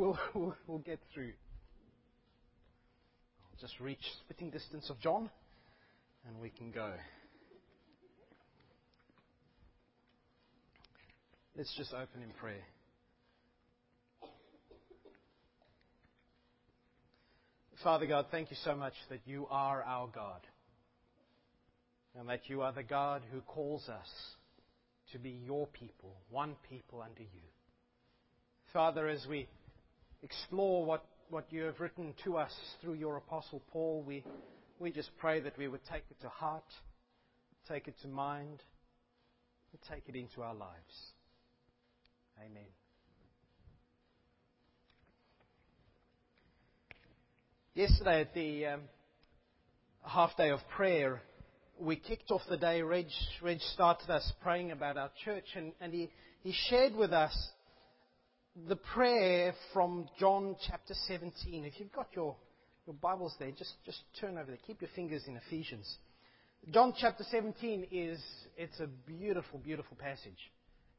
we'll, we'll, get through. I'll just reach spitting distance of John, and we can go. Let's just open in prayer. Father God, thank you so much that you are our God. And that you are the God who calls us to be your people, one people under you. Father, as we explore what, what you have written to us through your Apostle Paul, we, we just pray that we would take it to heart, take it to mind, and take it into our lives. Amen. Yesterday at the um, half day of prayer, we kicked off the day. Reg, Reg started us praying about our church, and, and he, he shared with us the prayer from John chapter 17. If you've got your, your Bibles there, just, just turn over there. Keep your fingers in Ephesians. John chapter 17 is it's a beautiful, beautiful passage.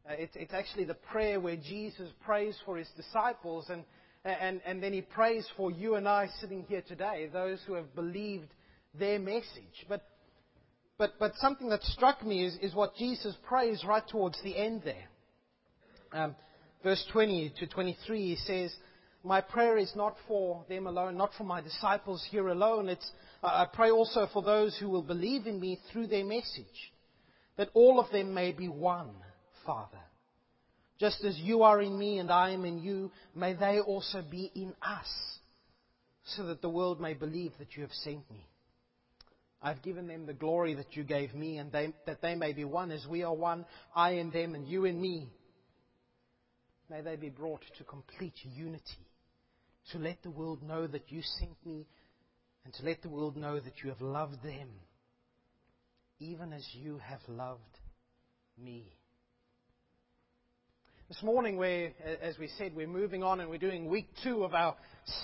Uh, it, it's actually the prayer where Jesus prays for his disciples and and, and then he prays for you and I sitting here today, those who have believed their message. But, but, but something that struck me is, is what Jesus prays right towards the end there. Um, verse 20 to 23, he says, My prayer is not for them alone, not for my disciples here alone. It's, uh, I pray also for those who will believe in me through their message, that all of them may be one, Father just as you are in me and I am in you, may they also be in us, so that the world may believe that you have sent me. I've given them the glory that you gave me, and they, that they may be one as we are one, I in them and you in me. May they be brought to complete unity, to let the world know that you sent me, and to let the world know that you have loved them, even as you have loved me. This morning, we're, as we said, we're moving on and we're doing week two of our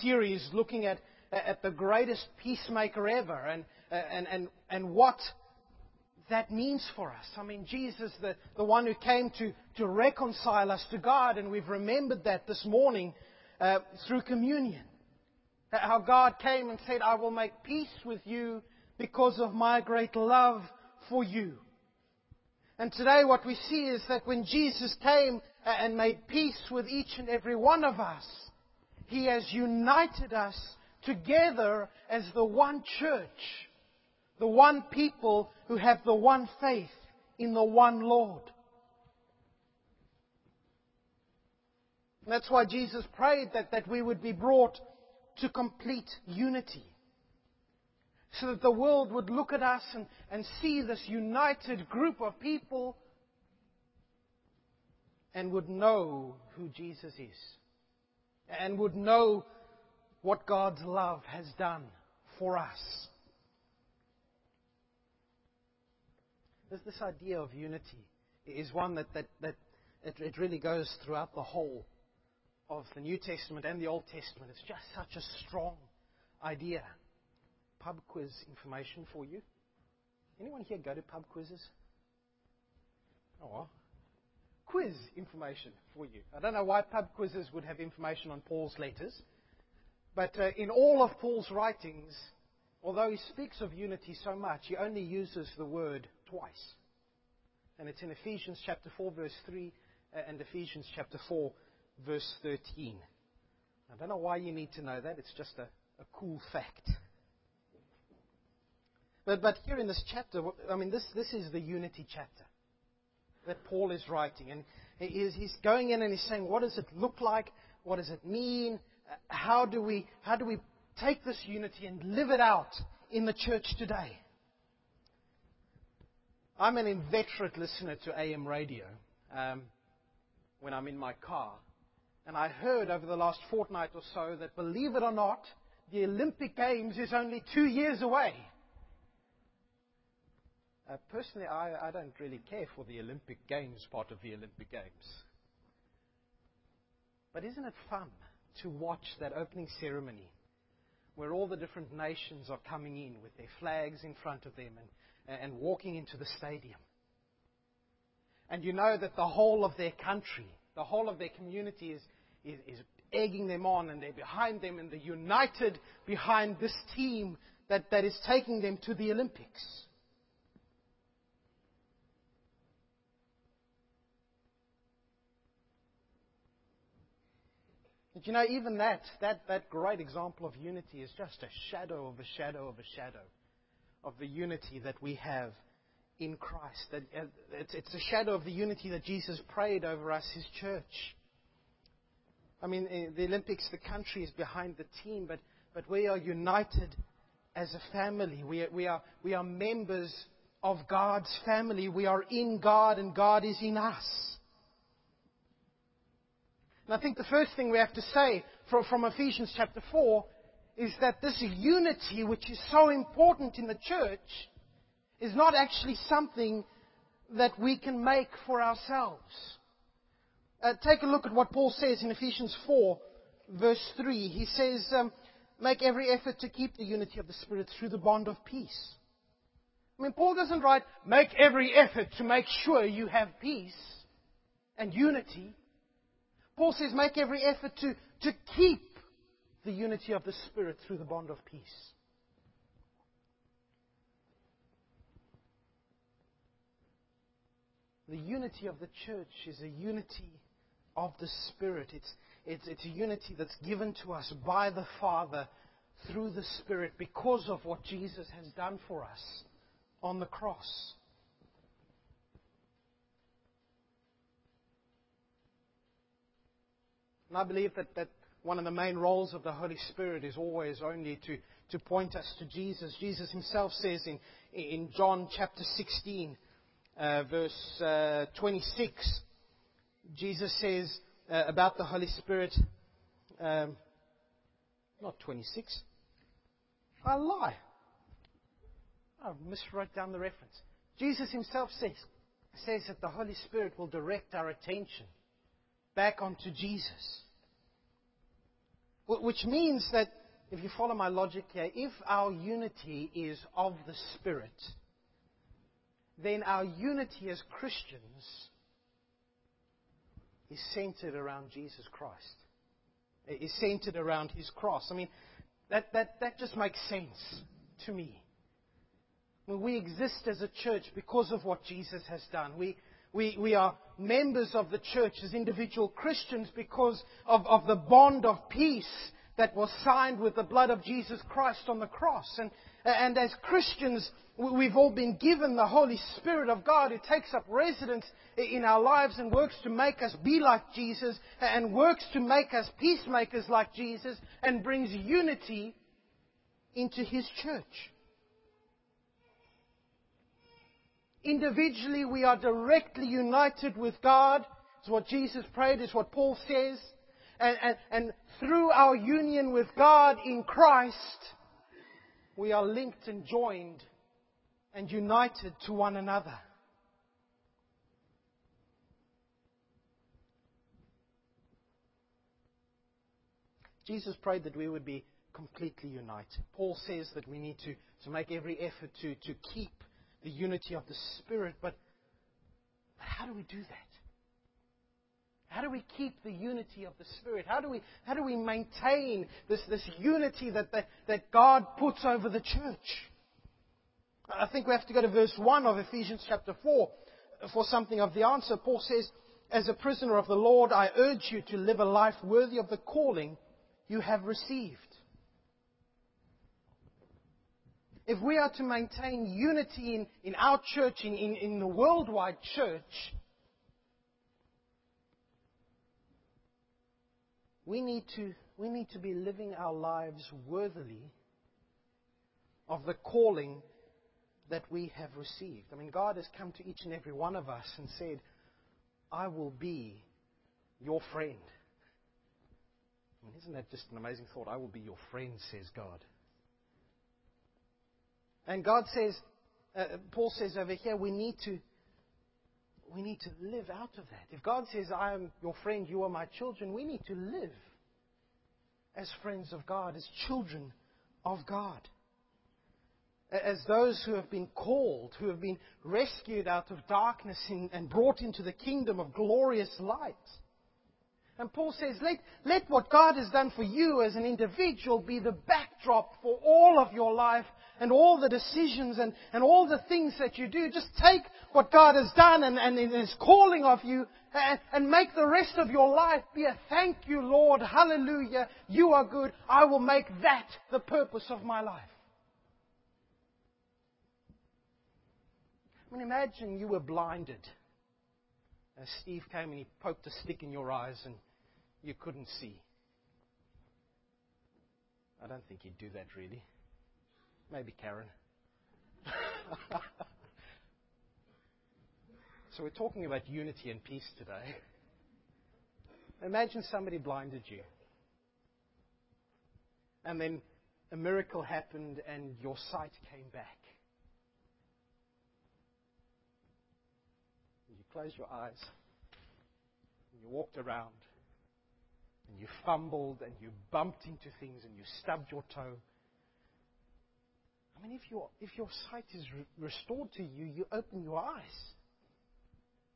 series looking at, at the greatest peacemaker ever and, and, and, and what that means for us. I mean, Jesus, the, the one who came to, to reconcile us to God, and we've remembered that this morning uh, through communion. How God came and said, I will make peace with you because of my great love for you. And today what we see is that when Jesus came and made peace with each and every one of us, He has united us together as the one church, the one people who have the one faith in the one Lord. And that's why Jesus prayed that, that we would be brought to complete unity so that the world would look at us and, and see this united group of people and would know who Jesus is and would know what God's love has done for us. This, this idea of unity is one that, that, that it, it really goes throughout the whole of the New Testament and the Old Testament. It's just such a strong idea pub quiz information for you. Anyone here go to pub quizzes? Oh, quiz information for you. I don't know why pub quizzes would have information on Paul's letters, but uh, in all of Paul's writings, although he speaks of unity so much, he only uses the word twice. And it's in Ephesians chapter 4, verse 3, uh, and Ephesians chapter 4, verse 13. I don't know why you need to know that. It's just a, a cool fact. But, but here in this chapter, I mean, this, this is the unity chapter that Paul is writing. And he's, he's going in and he's saying, what does it look like? What does it mean? How do we, how do we take this unity and live it out in the church today? I'm an inveterate listener to AM radio um, when I'm in my car. And I heard over the last fortnight or so that, believe it or not, the Olympic Games is only two years away. Uh, personally, I, I don't really care for the Olympic Games part of the Olympic Games. But isn't it fun to watch that opening ceremony where all the different nations are coming in with their flags in front of them and, and walking into the stadium? And you know that the whole of their country, the whole of their community is, is, is egging them on and they're behind them and they're united behind this team that, that is taking them to the Olympics. But you know, even that, that, that great example of unity is just a shadow of a shadow of a shadow of the unity that we have in Christ. That uh, it's, a shadow of the unity that Jesus prayed over us, His church. I mean, eh, the Olympics, the country is behind the team, but, but we are united as a family. We are, we, are, we are members of God's family. We are in God, and God is in us. And I think the first thing we have to say from, from Ephesians chapter 4 is that this unity, which is so important in the church, is not actually something that we can make for ourselves. Uh, take a look at what Paul says in Ephesians 4, verse 3. He says, um, Make every effort to keep the unity of the Spirit through the bond of peace. I mean, Paul doesn't write, Make every effort to make sure you have peace and unity. Paul says, make every effort to, to keep the unity of the Spirit through the bond of peace. The unity of the church is a unity of the Spirit. It's, it's, it's a unity that's given to us by the Father through the Spirit because of what Jesus has done for us on the cross. And I believe that, that one of the main roles of the Holy Spirit is always only to, to point us to Jesus. Jesus himself says in, in John chapter 16, uh, verse uh, 26, Jesus says uh, about the Holy Spirit, um, not 26, I lie. I miswrote down the reference. Jesus himself says, says that the Holy Spirit will direct our attention back onto Jesus. Which means that, if you follow my logic here, if our unity is of the Spirit, then our unity as Christians is centered around Jesus Christ. Is centered around His cross. I mean, that, that, that just makes sense to me. we exist as a church because of what Jesus has done. We, we, we are members of the church as individual Christians because of, of the bond of peace that was signed with the blood of Jesus Christ on the cross. And, and as Christians, we've all been given the Holy Spirit of God who takes up residence in our lives and works to make us be like Jesus and works to make us peacemakers like Jesus and brings unity into His church. Individually, we are directly united with God. It's what Jesus prayed, it's what Paul says. And, and, and through our union with God in Christ, we are linked and joined and united to one another. Jesus prayed that we would be completely united. Paul says that we need to, to make every effort to, to keep the unity of the Spirit. But but how do we do that? How do we keep the unity of the Spirit? How do we, how do we maintain this, this unity that, that, that God puts over the church? I think we have to go to verse 1 of Ephesians chapter 4 for something of the answer. Paul says, As a prisoner of the Lord, I urge you to live a life worthy of the calling you have received. If we are to maintain unity in, in our church, in, in, in the worldwide church, we need, to, we need to be living our lives worthily of the calling that we have received. I mean, God has come to each and every one of us and said, I will be your friend. I mean, isn't that just an amazing thought? I will be your friend, says God. And God says, uh, Paul says over here, we need to we need to live out of that. If God says, I am your friend, you are my children, we need to live as friends of God, as children of God. As those who have been called, who have been rescued out of darkness and brought into the kingdom of glorious light. And Paul says, let, let what God has done for you as an individual be the backdrop for all of your life and all the decisions and, and all the things that you do. Just take what God has done and, and is calling of you and, and make the rest of your life be a thank you, Lord. Hallelujah. You are good. I will make that the purpose of my life. I mean, imagine you were blinded. As Steve came and he poked a stick in your eyes and you couldn't see. I don't think he'd do that really. Maybe Karen. so we're talking about unity and peace today. Imagine somebody blinded you. And then a miracle happened and your sight came back. And You closed your eyes and you walked around and you fumbled and you bumped into things and you stubbed your toe. I mean, if, your if your sight is re- restored to you, you open your eyes.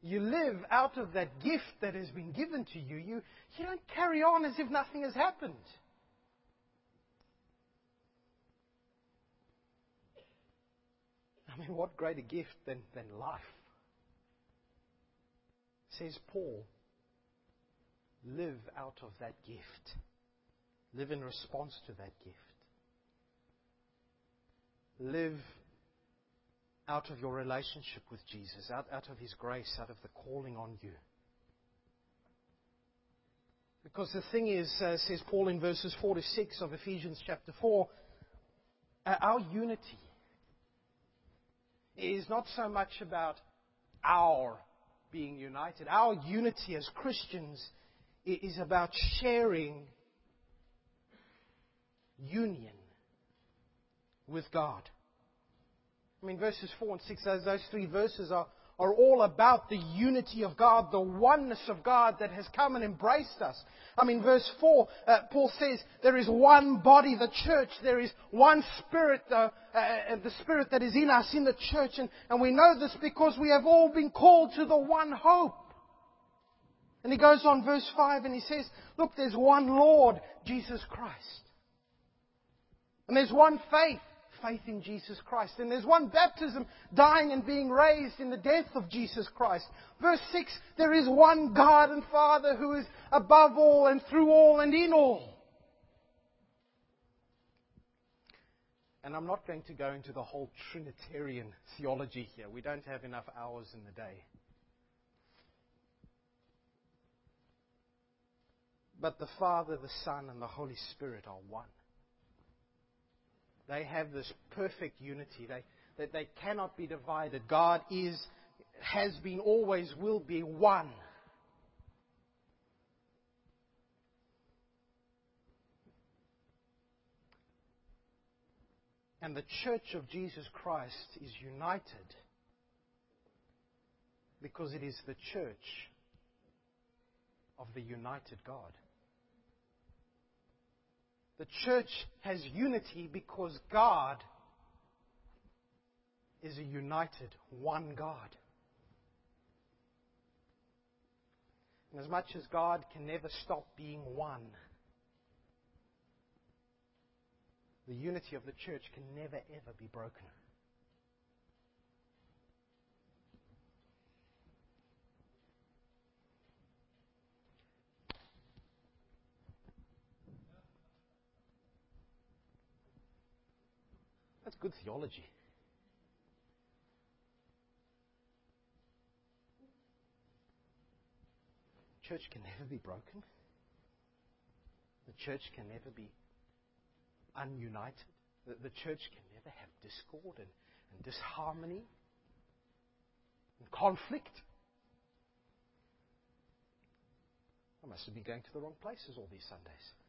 You live out of that gift that has been given to you. You, you don't carry on as if nothing has happened. I mean, what greater gift than, than life? Says Paul live out of that gift. Live in response to that gift. Live out of your relationship with Jesus, out, out of His grace, out of the calling on you. Because the thing is, uh, says Paul in verses 4 to 6 of Ephesians chapter 4, uh, our unity is not so much about our being united. Our unity as Christians is about sharing union with God. I mean, verses 4 and 6, those, three verses are, are all about the unity of God, the oneness of God that has come and embraced us. I mean, verse 4, uh, Paul says, there is one body, the church. There is one spirit, uh, uh, the spirit that is in us, in the church. And, and we know this because we have all been called to the one hope. And he goes on verse 5 and he says, look, there's one Lord, Jesus Christ. And there's one faith, faith in Jesus Christ. And there's one baptism, dying and being raised in the death of Jesus Christ. Verse 6, there is one God and Father who is above all and through all and in all. And I'm not going to go into the whole Trinitarian theology here. We don't have enough hours in the day. But the Father, the Son, and the Holy Spirit are one. They have this perfect unity. They, that they cannot be divided. God is, has been, always will be one. And the church of Jesus Christ is united because it is the church of the united God. The church has unity because God is a united one God. And as much as God can never stop being one, the unity of the church can never ever be broken. Good theology. Church can never be broken. The church can never be ununited. The, the church can never have discord and, and disharmony and conflict. I must have been going to the wrong places all these Sundays.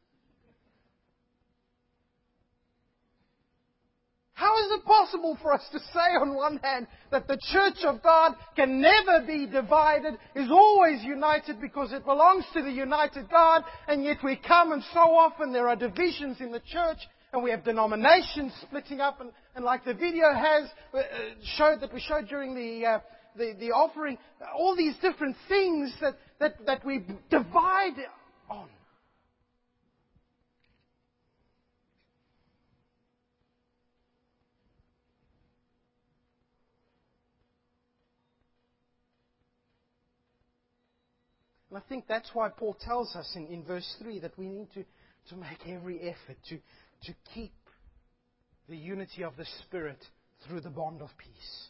How is it possible for us to say on one hand that the church of God can never be divided, is always united because it belongs to the united God, and yet we come and so often there are divisions in the church and we have denominations splitting up and, and like the video has uh, showed that we showed during the, uh, the, the offering, all these different things that, that, that we divide on. And I think that's why Paul tells us in, in verse 3 that we need to, to make every effort to, to keep the unity of the Spirit through the bond of peace.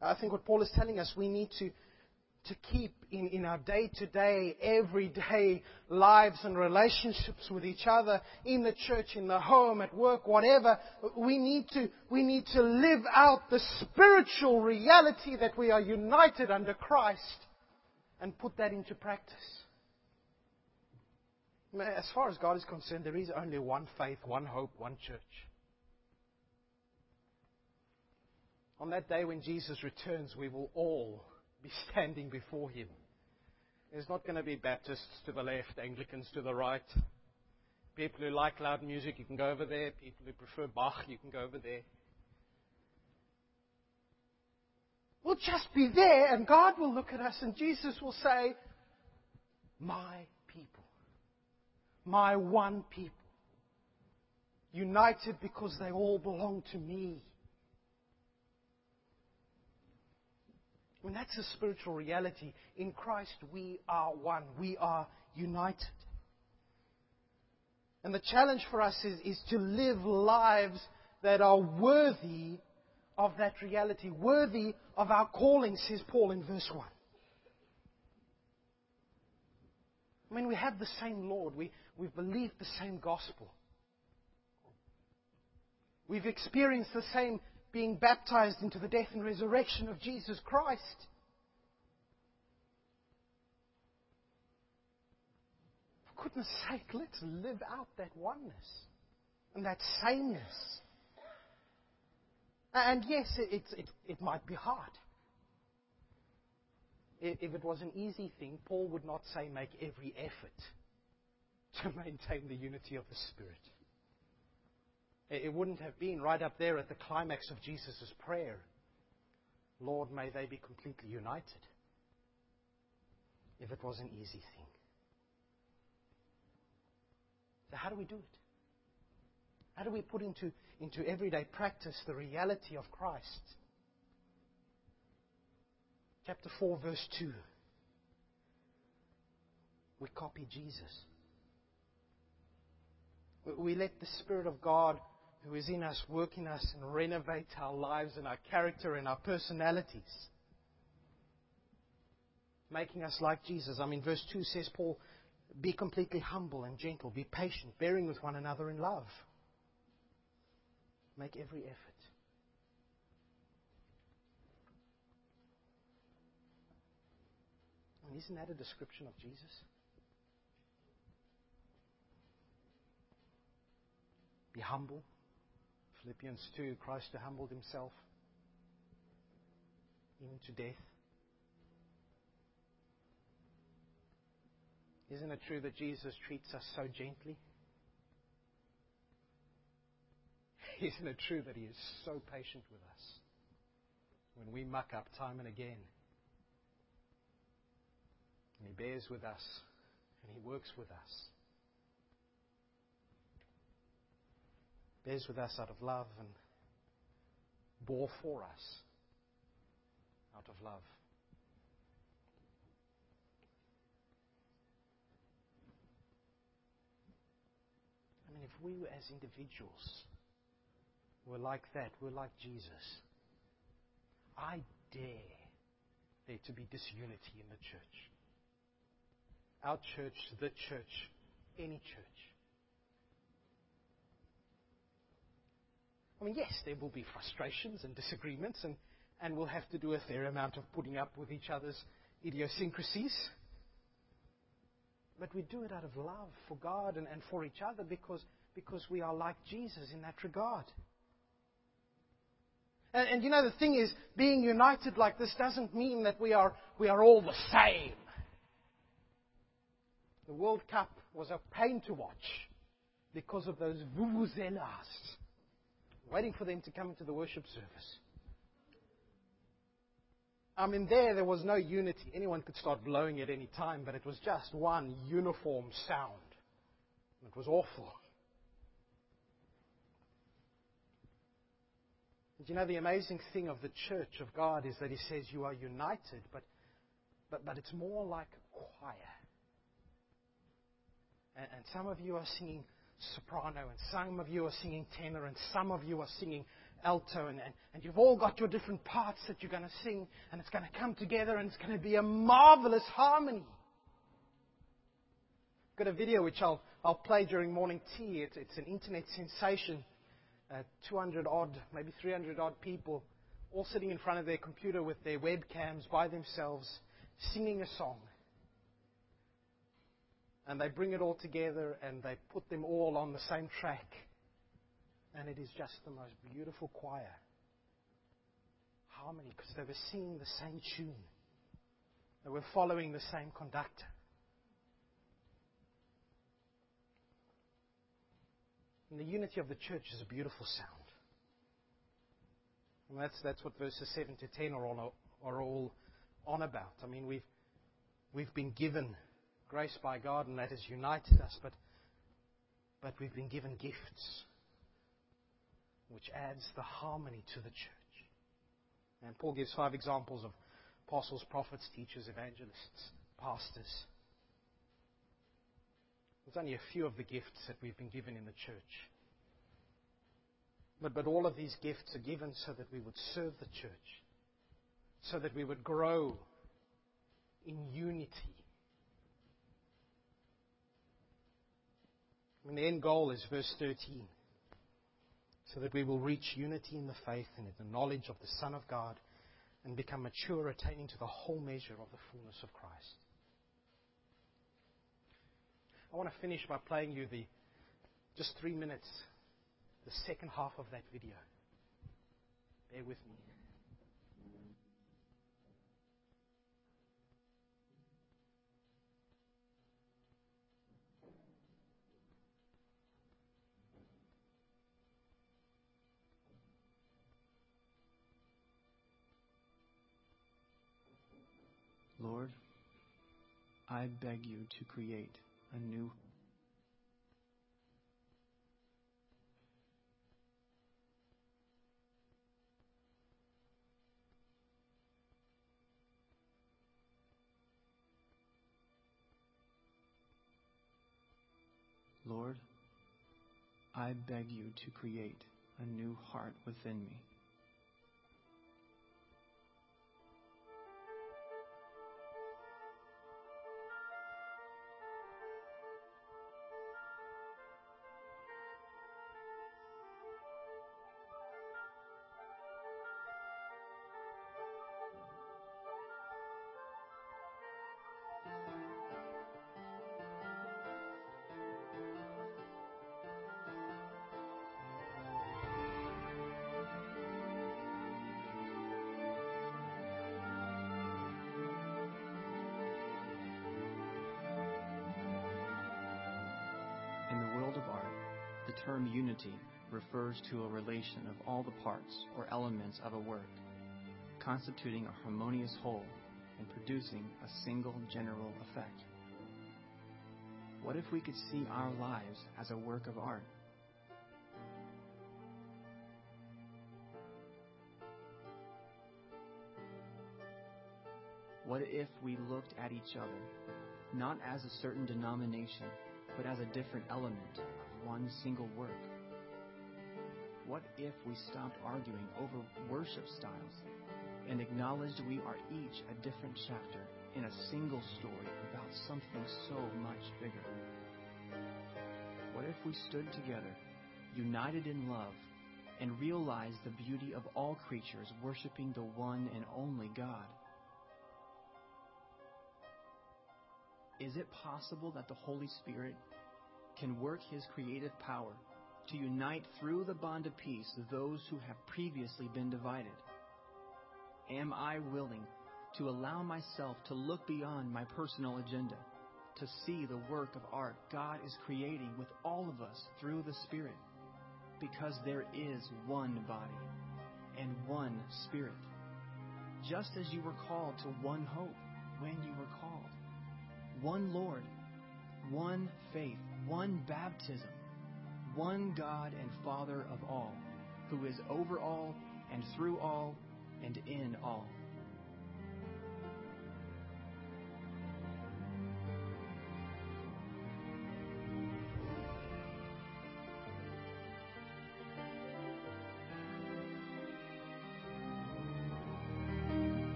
I think what Paul is telling us, we need to, to keep in, in our day to day, everyday lives and relationships with each other, in the church, in the home, at work, whatever, we need to, we need to live out the spiritual reality that we are united under Christ and put that into practice. As far as God is concerned, there is only one faith, one hope, one church. On that day when Jesus returns, we will all be standing before him. There's not going to be Baptists to the left, Anglicans to the right. People who like loud music, you can go over there. People who prefer Bach, you can go over there. We'll just be there, and God will look at us, and Jesus will say, My people. My one people. United because they all belong to me. When that's a spiritual reality. In Christ, we are one. We are united. And the challenge for us is, is to live lives that are worthy of that reality, worthy of our calling, says Paul in verse 1. I mean, we have the same Lord. We, we've believed the same gospel. We've experienced the same being baptized into the death and resurrection of Jesus Christ. For goodness sake, let's live out that oneness and that sameness. And yes, it, it, it might be hard. If it was an easy thing, Paul would not say make every effort to maintain the unity of the Spirit. It wouldn't have been right up there at the climax of Jesus' prayer Lord, may they be completely united. If it was an easy thing. So, how do we do it? How do we put into, into everyday practice the reality of Christ? Chapter 4, verse 2. We copy Jesus. We let the Spirit of God who is in us work in us and renovate our lives and our character and our personalities. Making us like Jesus. I mean, verse 2 says, Paul, be completely humble and gentle, be patient, bearing with one another in love. Make every effort. And isn't that a description of Jesus? Be humble. Philippians 2 Christ humbled himself even to death. Isn't it true that Jesus treats us so gently? Isn't it true that He is so patient with us when we muck up time and again? And He bears with us and He works with us. Bears with us out of love and bore for us out of love. I mean, if we as individuals we're like that. We're like Jesus. I dare there to be disunity in the church. Our church, the church, any church. I mean, yes, there will be frustrations and disagreements, and, and we'll have to do a fair amount of putting up with each other's idiosyncrasies. But we do it out of love for God and, and for each other because, because we are like Jesus in that regard. And, and you know, the thing is, being united like this doesn't mean that we are, we are all the same. The World Cup was a pain to watch because of those vuvuzelas, waiting for them to come into the worship service. I mean, there, there was no unity. Anyone could start blowing at any time, but it was just one uniform sound. It was awful. And you know, the amazing thing of the church of God is that He says you are united, but, but, but it's more like a choir. And, and some of you are singing soprano, and some of you are singing tenor, and some of you are singing alto, and, and, and you've all got your different parts that you're going to sing, and it's going to come together, and it's going to be a marvelous harmony. I've got a video which I'll, I'll play during morning tea. It's, it's an internet sensation. Uh, 200 odd, maybe 300 odd people, all sitting in front of their computer with their webcams by themselves, singing a song and they bring it all together and they put them all on the same track. And it is just the most beautiful choir. Harmony, because they were singing the same tune. They were following the same conductor. And the unity of the church is a beautiful sound. And that's, that's what verses 7 to 10 are all, are all on about. I mean, we've, we've been given grace by God, and that has united us, but, but we've been given gifts, which adds the harmony to the church. And Paul gives five examples of apostles, prophets, teachers, evangelists, pastors. There's only a few of the gifts that we've been given in the church. But, but all of these gifts are given so that we would serve the church, so that we would grow in unity And the end goal is verse 13. So that we will reach unity in the faith and in the knowledge of the Son of God and become mature, attaining to the whole measure of the fullness of Christ. I want to finish by playing you the just three minutes, the second half of that video. Bear with me. I beg you to create a new Lord, I beg you to create a new heart within me. Term unity refers to a relation of all the parts or elements of a work, constituting a harmonious whole and producing a single general effect. What if we could see our lives as a work of art? What if we looked at each other not as a certain denomination, but as a different element one single word? What if we stopped arguing over worship styles and acknowledged we are each a different chapter in a single story about something so much bigger? What if we stood together, united in love, and realized the beauty of all creatures worshiping the one and only God? Is it possible that the Holy Spirit can work his creative power to unite through the bond of peace those who have previously been divided? Am I willing to allow myself to look beyond my personal agenda, to see the work of art God is creating with all of us through the Spirit? Because there is one body and one Spirit. just as you were called to one hope when you were called. One Lord, one faith, one baptism, one God and Father of all, who is over all and through all and in all.